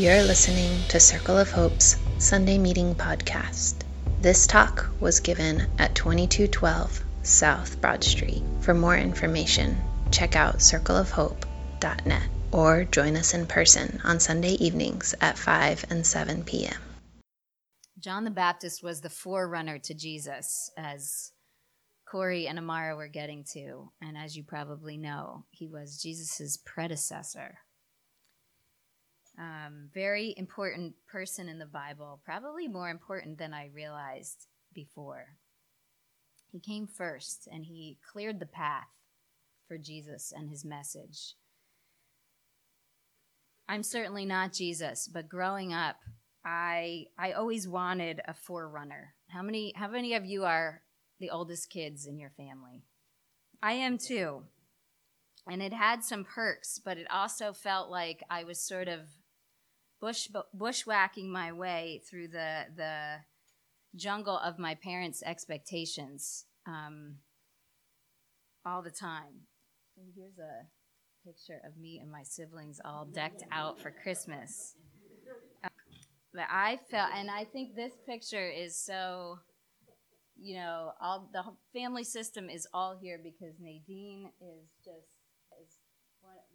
You're listening to Circle of Hope's Sunday Meeting Podcast. This talk was given at 2212 South Broad Street. For more information, check out circleofhope.net or join us in person on Sunday evenings at 5 and 7 p.m. John the Baptist was the forerunner to Jesus, as Corey and Amara were getting to. And as you probably know, he was Jesus' predecessor. Um, very important person in the Bible, probably more important than I realized before. He came first and he cleared the path for Jesus and his message. I'm certainly not Jesus, but growing up, I I always wanted a forerunner. How many how many of you are the oldest kids in your family? I am too. And it had some perks, but it also felt like I was sort of bush bushwhacking my way through the the jungle of my parents' expectations um, all the time. And here's a picture of me and my siblings all decked out for Christmas. but I felt, and I think this picture is so, you know, all the family system is all here because Nadine is just is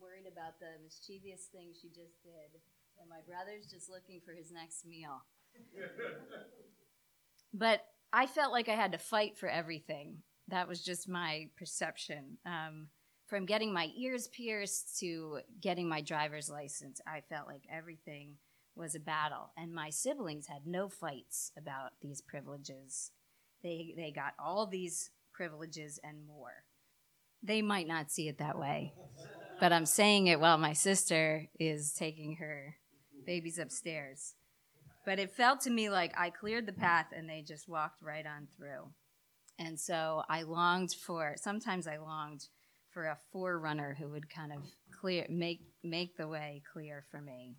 worried about the mischievous thing she just did and my brother's just looking for his next meal. but I felt like I had to fight for everything. That was just my perception. Um, from getting my ears pierced to getting my driver's license, I felt like everything was a battle. And my siblings had no fights about these privileges. They, they got all these privileges and more. They might not see it that way, but I'm saying it while my sister is taking her baby's upstairs. But it felt to me like I cleared the path and they just walked right on through. And so I longed for, sometimes I longed for a forerunner who would kind of clear, make, make the way clear for me.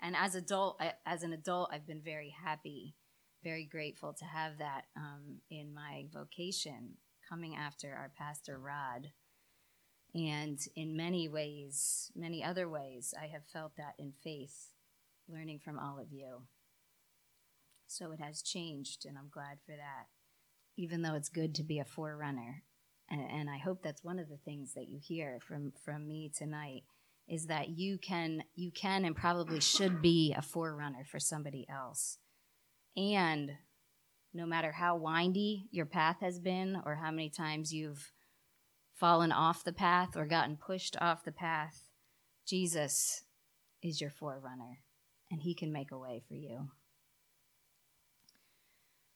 And as adult, as an adult, I've been very happy, very grateful to have that um, in my vocation, coming after our pastor Rod and in many ways, many other ways, I have felt that in faith, learning from all of you. So it has changed, and I'm glad for that, even though it's good to be a forerunner. And, and I hope that's one of the things that you hear from, from me tonight is that you can you can and probably should be a forerunner for somebody else. And no matter how windy your path has been or how many times you've fallen off the path or gotten pushed off the path, Jesus is your forerunner, and he can make a way for you.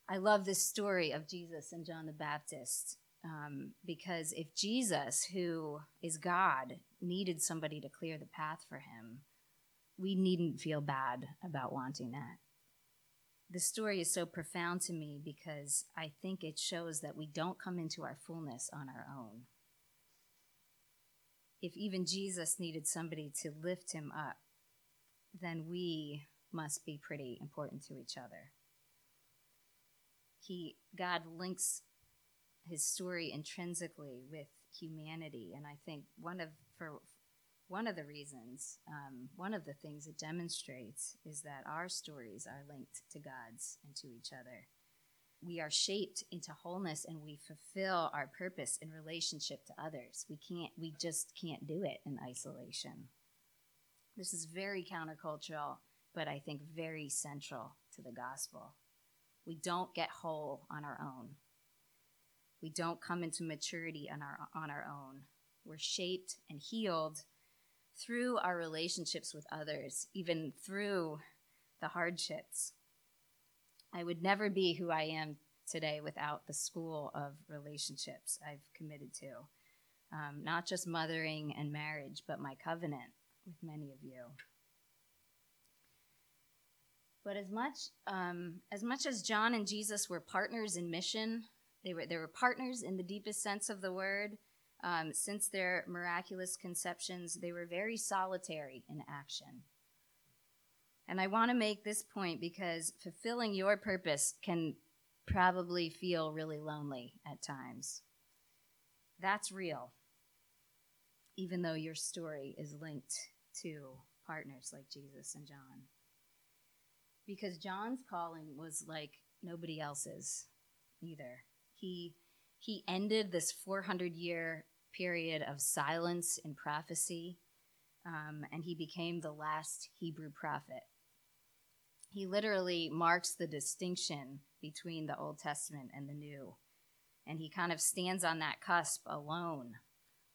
I love this story of Jesus and John the Baptist um, because if Jesus, who is God, needed somebody to clear the path for him, we needn't feel bad about wanting that. The story is so profound to me because I think it shows that we don't come into our fullness on our own if even Jesus needed somebody to lift him up, then we must be pretty important to each other. He God links his story intrinsically with humanity, and I think one of for one of the reasons, um, one of the things it demonstrates is that our stories are linked to God's and to each other we are shaped into wholeness and we fulfill our purpose in relationship to others. We can't, we just can't do it in isolation. This is very countercultural, but I think very central to the gospel. We don't get whole on our own. We don't come into maturity on our, on our own. We're shaped and healed through our relationships with others, even through the hardships. I would never be who I am today without the school of relationships I've committed to. Um, not just mothering and marriage, but my covenant with many of you. But as much um, as much as John and Jesus were partners in mission, they were they were partners in the deepest sense of the word. Um, since their miraculous conceptions, they were very solitary in action. And I want to make this point because fulfilling your purpose can probably feel really lonely at times. That's real, even though your story is linked to partners like Jesus and John. Because John's calling was like nobody else's either. He he ended this 400 year period of silence and prophecy, um, and he became the last Hebrew prophet. He literally marks the distinction between the Old Testament and the New, and he kind of stands on that cusp alone,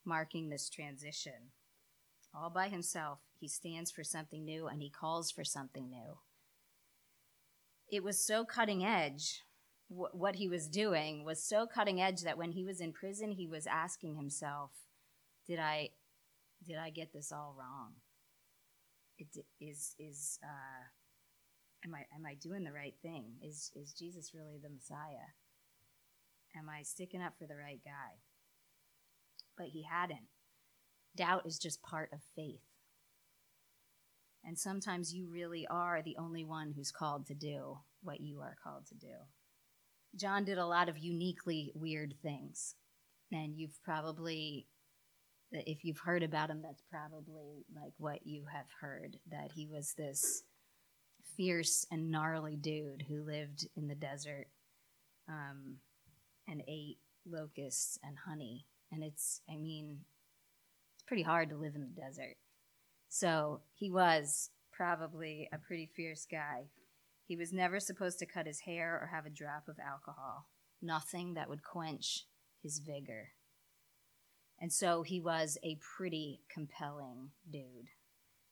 marking this transition. All by himself, he stands for something new and he calls for something new. It was so cutting edge what he was doing was so cutting edge that when he was in prison, he was asking himself, "Did I, did I get this all wrong? It, is is uh, am I am I doing the right thing? Is is Jesus really the Messiah? Am I sticking up for the right guy?" But he hadn't. Doubt is just part of faith. And sometimes you really are the only one who's called to do what you are called to do. John did a lot of uniquely weird things. And you've probably, if you've heard about him, that's probably like what you have heard that he was this fierce and gnarly dude who lived in the desert um, and ate locusts and honey. And it's, I mean, it's pretty hard to live in the desert. So he was probably a pretty fierce guy he was never supposed to cut his hair or have a drop of alcohol, nothing that would quench his vigor. And so he was a pretty compelling dude.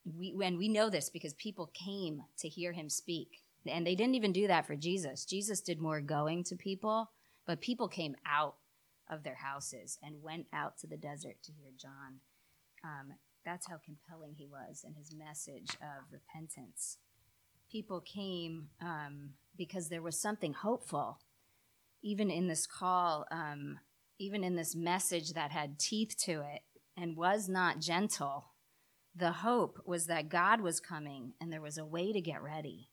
We, when we know this because people came to hear him speak. And they didn't even do that for Jesus. Jesus did more going to people, but people came out of their houses and went out to the desert to hear John. Um, that's how compelling he was in his message of repentance people came um, because there was something hopeful, even in this call, um, even in this message that had teeth to it and was not gentle. The hope was that God was coming and there was a way to get ready.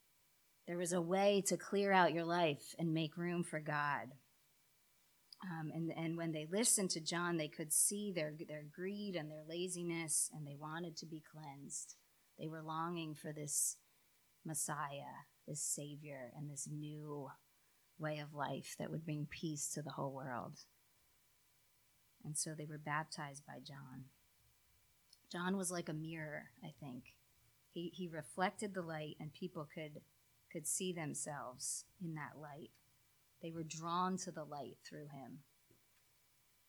There was a way to clear out your life and make room for God. Um, and, and when they listened to John, they could see their, their greed and their laziness, and they wanted to be cleansed. They were longing for this Messiah, this Savior, and this new way of life that would bring peace to the whole world. And so they were baptized by John. John was like a mirror, I think. He, he reflected the light, and people could, could see themselves in that light. They were drawn to the light through him.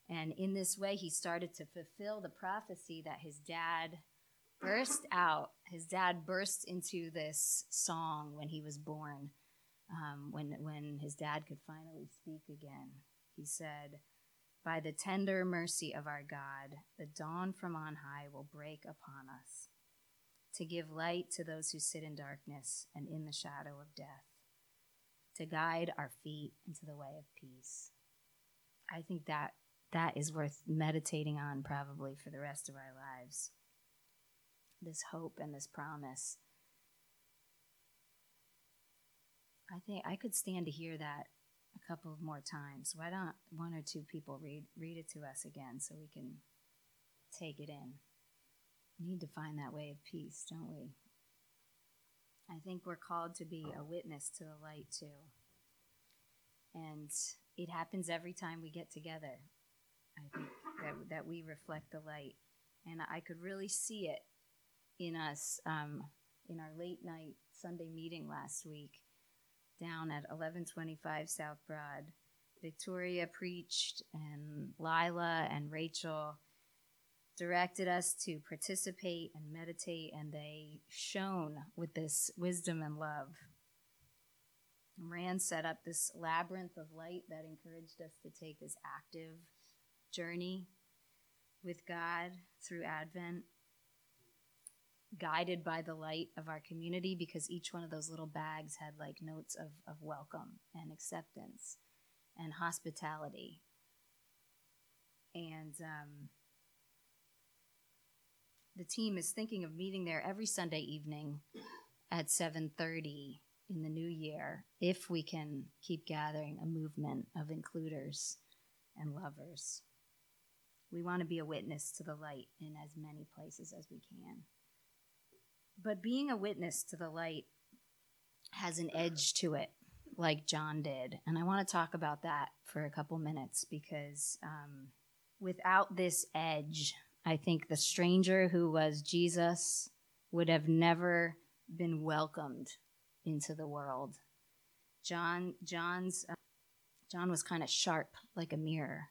And in this way, he started to fulfill the prophecy that his dad burst out. His dad burst into this song when he was born, um, when, when his dad could finally speak again. He said, By the tender mercy of our God, the dawn from on high will break upon us to give light to those who sit in darkness and in the shadow of death, to guide our feet into the way of peace. I think that that is worth meditating on probably for the rest of our lives this hope and this promise. I think I could stand to hear that a couple more times. Why don't one or two people read read it to us again so we can take it in? We need to find that way of peace, don't we? I think we're called to be a witness to the light too. And it happens every time we get together. I think that, that we reflect the light. And I could really see it in us um, in our late night Sunday meeting last week down at 1125 South Broad. Victoria preached, and Lila and Rachel directed us to participate and meditate, and they shone with this wisdom and love. Rand set up this labyrinth of light that encouraged us to take this active journey with God through Advent guided by the light of our community because each one of those little bags had like notes of, of welcome and acceptance and hospitality. And um, the team is thinking of meeting there every Sunday evening at 7:30 in the new year if we can keep gathering a movement of includers and lovers. We want to be a witness to the light in as many places as we can. But being a witness to the light has an edge to it, like John did. And I want to talk about that for a couple minutes because um, without this edge, I think the stranger who was Jesus would have never been welcomed into the world. John, John's, uh, John was kind of sharp, like a mirror,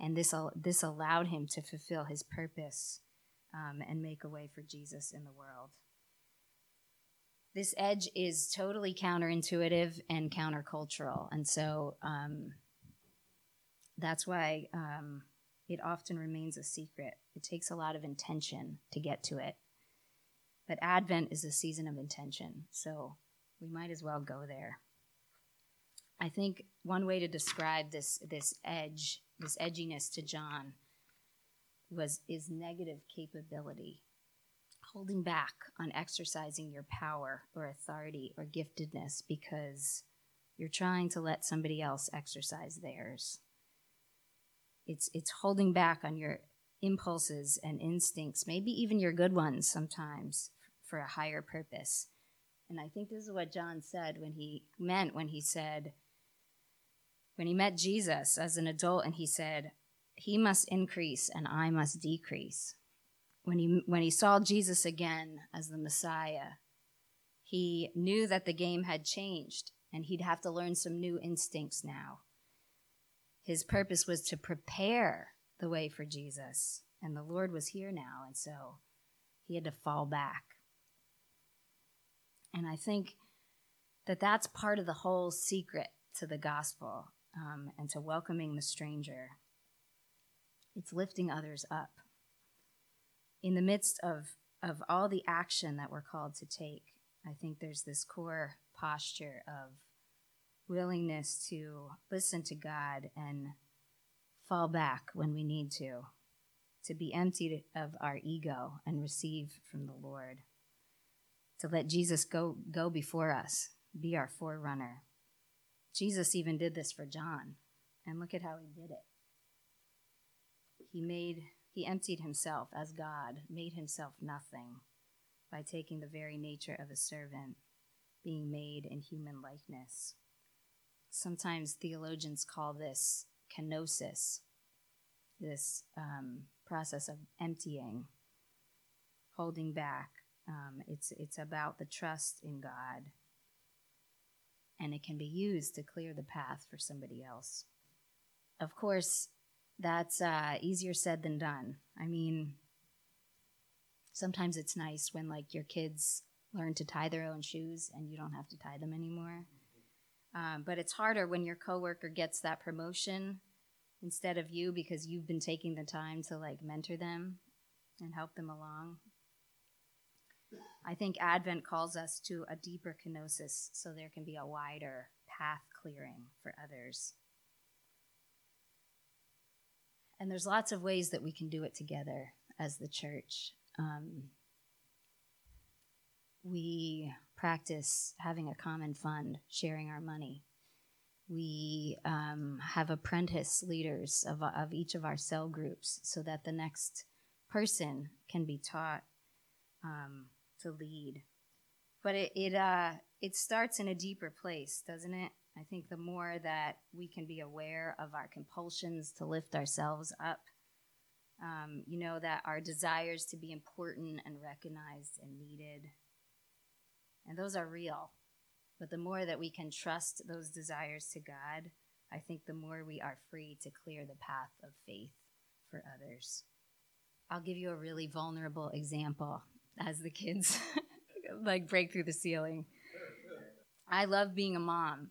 and this this allowed him to fulfill his purpose um, and make a way for Jesus in the world. This edge is totally counterintuitive and countercultural, and so um, that's why um, it often remains a secret. It takes a lot of intention to get to it. But Advent is a season of intention, so we might as well go there. I think one way to describe this this edge, this edginess to John, was is negative capability, holding back on exercising your power or authority or giftedness because you're trying to let somebody else exercise theirs. It's it's holding back on your impulses and instincts, maybe even your good ones sometimes, for a higher purpose. And I think this is what John said when he meant when he said, when he met Jesus as an adult and he said, He must increase and I must decrease. When he, when he saw Jesus again as the Messiah, he knew that the game had changed and he'd have to learn some new instincts now. His purpose was to prepare the way for Jesus, and the Lord was here now, and so he had to fall back. And I think that that's part of the whole secret to the gospel um, and to welcoming the stranger. It's lifting others up. In the midst of, of all the action that we're called to take, I think there's this core posture of willingness to listen to God and fall back when we need to, to be emptied of our ego and receive from the Lord, to let Jesus go, go before us, be our forerunner. Jesus even did this for John, and look at how he did it. He made he emptied himself as God, made himself nothing by taking the very nature of a servant, being made in human likeness. Sometimes theologians call this kenosis, this um, process of emptying, holding back. Um, it's, it's about the trust in God and it can be used to clear the path for somebody else. Of course, that's uh, easier said than done. I mean, sometimes it's nice when like your kids learn to tie their own shoes and you don't have to tie them anymore. Um, but it's harder when your coworker gets that promotion instead of you because you've been taking the time to like mentor them and help them along. I think Advent calls us to a deeper kenosis so there can be a wider path clearing for others. And there's lots of ways that we can do it together as the church. Um, we practice having a common fund, sharing our money. We um, have apprentice leaders of, of each of our cell groups so that the next person can be taught um, to lead. But it it uh it starts in a deeper place, doesn't it? I think the more that we can be aware of our compulsions to lift ourselves up, um, you know, that our desires to be important and recognized and needed, and those are real. But the more that we can trust those desires to God, I think the more we are free to clear the path of faith for others. I'll give you a really vulnerable example as the kids like break through the ceiling. I love being a mom.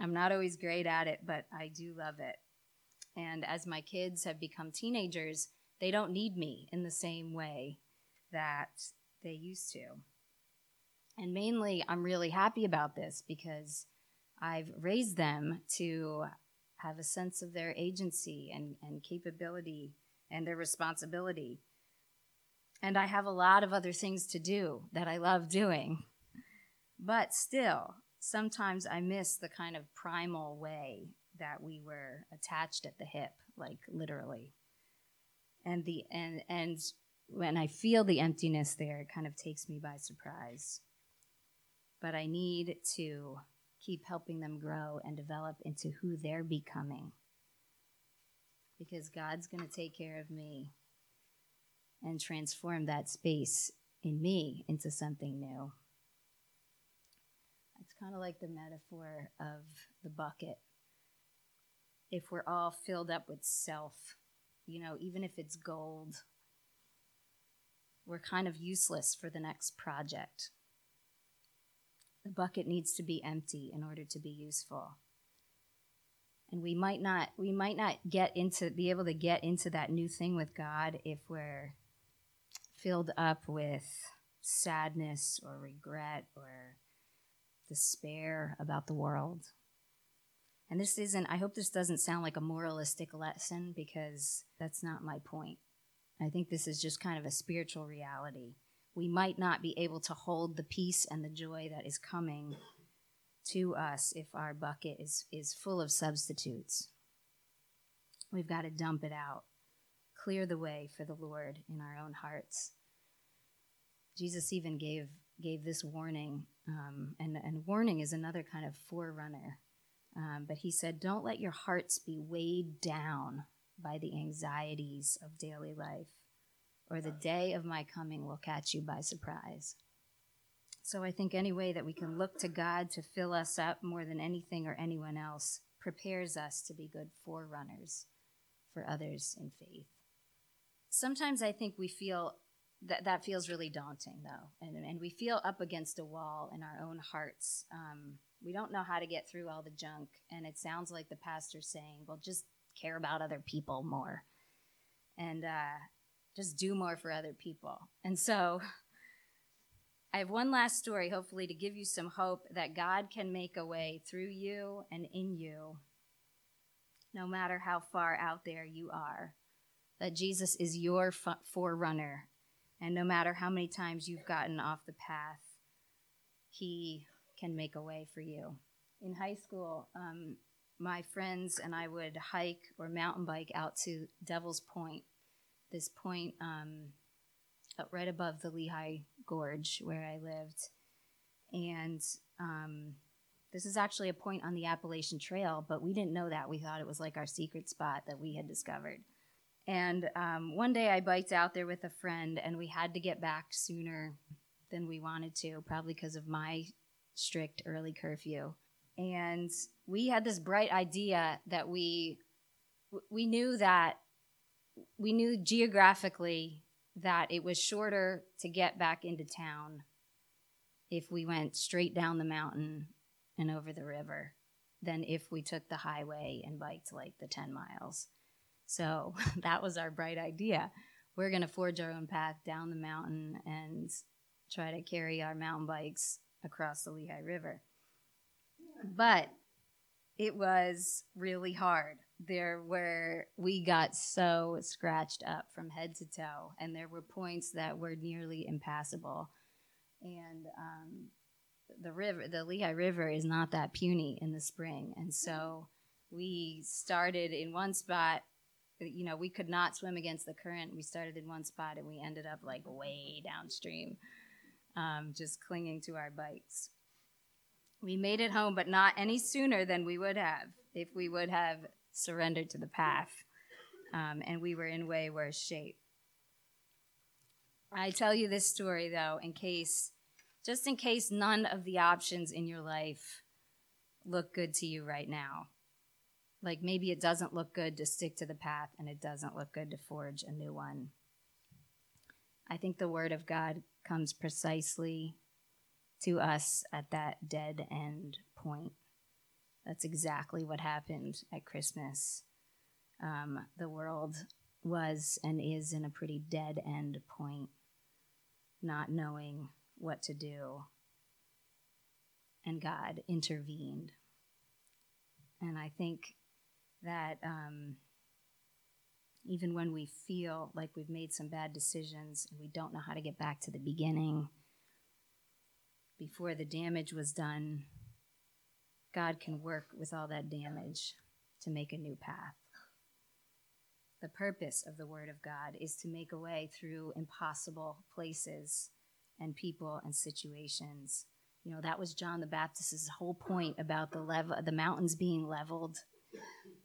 I'm not always great at it, but I do love it. And as my kids have become teenagers, they don't need me in the same way that they used to. And mainly, I'm really happy about this because I've raised them to have a sense of their agency and, and capability and their responsibility. And I have a lot of other things to do that I love doing. But still, sometimes I miss the kind of primal way that we were attached at the hip, like literally. And the and and when I feel the emptiness there, it kind of takes me by surprise. But I need to keep helping them grow and develop into who they're becoming. Because God's going to take care of me and transform that space in me into something new. Kind of like the metaphor of the bucket. If we're all filled up with self, you know, even if it's gold, we're kind of useless for the next project. The bucket needs to be empty in order to be useful. And we might not we might not get into be able to get into that new thing with God if we're filled up with sadness or regret or despair about the world. And this isn't, I hope this doesn't sound like a moralistic lesson because that's not my point. I think this is just kind of a spiritual reality. We might not be able to hold the peace and the joy that is coming to us if our bucket is, is full of substitutes. We've got to dump it out, clear the way for the Lord in our own hearts. Jesus even gave gave this warning, um, and and warning is another kind of forerunner. Um, but he said, "Don't let your hearts be weighed down by the anxieties of daily life, or the day of my coming will catch you by surprise." So I think any way that we can look to God to fill us up more than anything or anyone else prepares us to be good forerunners for others in faith. Sometimes I think we feel that that feels really daunting though. And, and we feel up against a wall in our own hearts. Um, we don't know how to get through all the junk. And it sounds like the pastor's saying well just care about other people more and uh, just do more for other people. And so i have one last story hopefully to give you some hope that god can make a way through you and in you no matter how far out there you are. That jesus is your forerunner and no matter how many times you've gotten off the path, He can make a way for you. In high school, um, my friends and I would hike or mountain bike out to Devil's Point, this point um, right above the Lehigh Gorge where I lived. And um, this is actually a point on the Appalachian Trail, but we didn't know that. We thought it was like our secret spot that we had discovered. And um, one day I biked out there with a friend, and we had to get back sooner than we wanted to, probably because of my strict early curfew. And we had this bright idea that we we knew that we knew geographically that it was shorter to get back into town if we went straight down the mountain and over the river than if we took the highway and biked like the 10 miles. So that was our bright idea. We're going to forge our own path down the mountain and try to carry our mountain bikes across the Lehigh River. But it was really hard. There were, we got so scratched up from head to toe, and there were points that were nearly impassable. And um, the river, the Lehigh River, is not that puny in the spring. And so we started in one spot you know, we could not swim against the current. We started in one spot and we ended up like way downstream, um, just clinging to our bikes. We made it home, but not any sooner than we would have if we would have surrendered to the path. Um, and we were in way worse shape. I tell you this story though, in case, just in case none of the options in your life look good to you right now. Like maybe it doesn't look good to stick to the path and it doesn't look good to forge a new one. I think the Word of God comes precisely to us at that dead end point. That's exactly what happened at Christmas. Um, the world was and is in a pretty dead end point, not knowing what to do. And God intervened. And I think that um, even when we feel like we've made some bad decisions and we don't know how to get back to the beginning, before the damage was done, God can work with all that damage to make a new path. The purpose of the Word of God is to make a way through impossible places and people and situations. You know, that was John the Baptist's whole point about the level, the mountains being leveled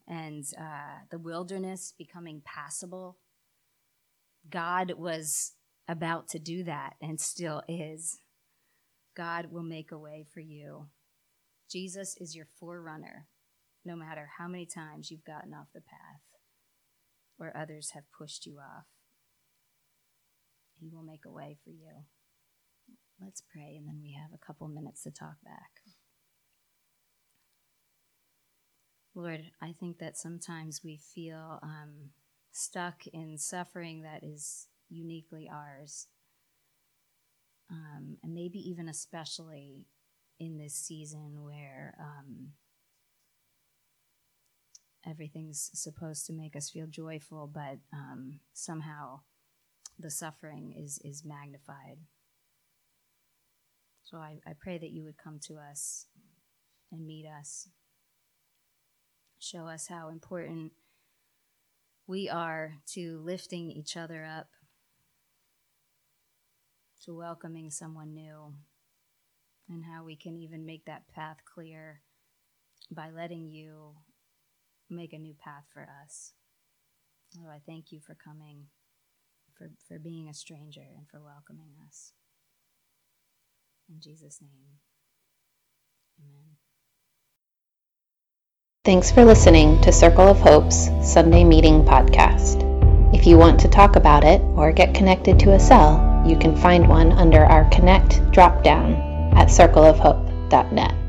and uh, the wilderness becoming passable. God was about to do that and still is. God will make a way for you. Jesus is your forerunner, no matter how many times you've gotten off the path or others have pushed you off. He will make a way for you. Let's pray, and then we have a couple minutes to talk back. Lord, I think that sometimes we feel um, stuck in suffering that is uniquely ours. Um, and maybe even especially in this season where um, everything's supposed to make us feel joyful, but um, somehow the suffering is, is magnified. So I, I pray that you would come to us and meet us. Show us how important we are to lifting each other up, to welcoming someone new, and how we can even make that path clear by letting you make a new path for us. Oh, I thank you for coming, for, for being a stranger, and for welcoming us. In Jesus' name, amen. Thanks for listening to Circle of Hope's Sunday Meeting Podcast. If you want to talk about it or get connected to a cell, you can find one under our Connect drop down at circleofhope.net.